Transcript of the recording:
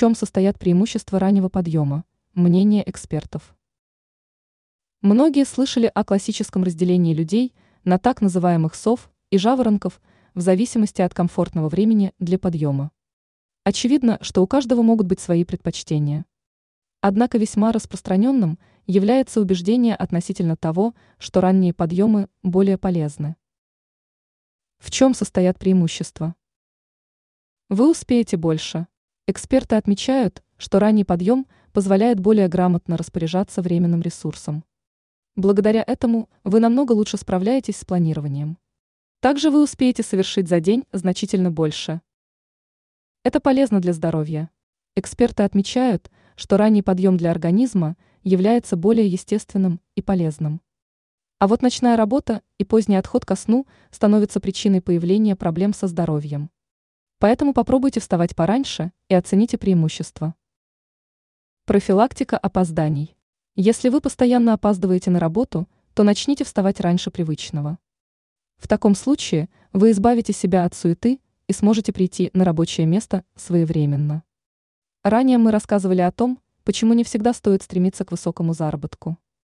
чем состоят преимущества раннего подъема? Мнение экспертов. Многие слышали о классическом разделении людей на так называемых сов и жаворонков в зависимости от комфортного времени для подъема. Очевидно, что у каждого могут быть свои предпочтения. Однако весьма распространенным является убеждение относительно того, что ранние подъемы более полезны. В чем состоят преимущества? Вы успеете больше. Эксперты отмечают, что ранний подъем позволяет более грамотно распоряжаться временным ресурсом. Благодаря этому вы намного лучше справляетесь с планированием. Также вы успеете совершить за день значительно больше. Это полезно для здоровья. Эксперты отмечают, что ранний подъем для организма является более естественным и полезным. А вот ночная работа и поздний отход ко сну становятся причиной появления проблем со здоровьем. Поэтому попробуйте вставать пораньше и оцените преимущества. Профилактика опозданий. Если вы постоянно опаздываете на работу, то начните вставать раньше привычного. В таком случае вы избавите себя от суеты и сможете прийти на рабочее место своевременно. Ранее мы рассказывали о том, почему не всегда стоит стремиться к высокому заработку.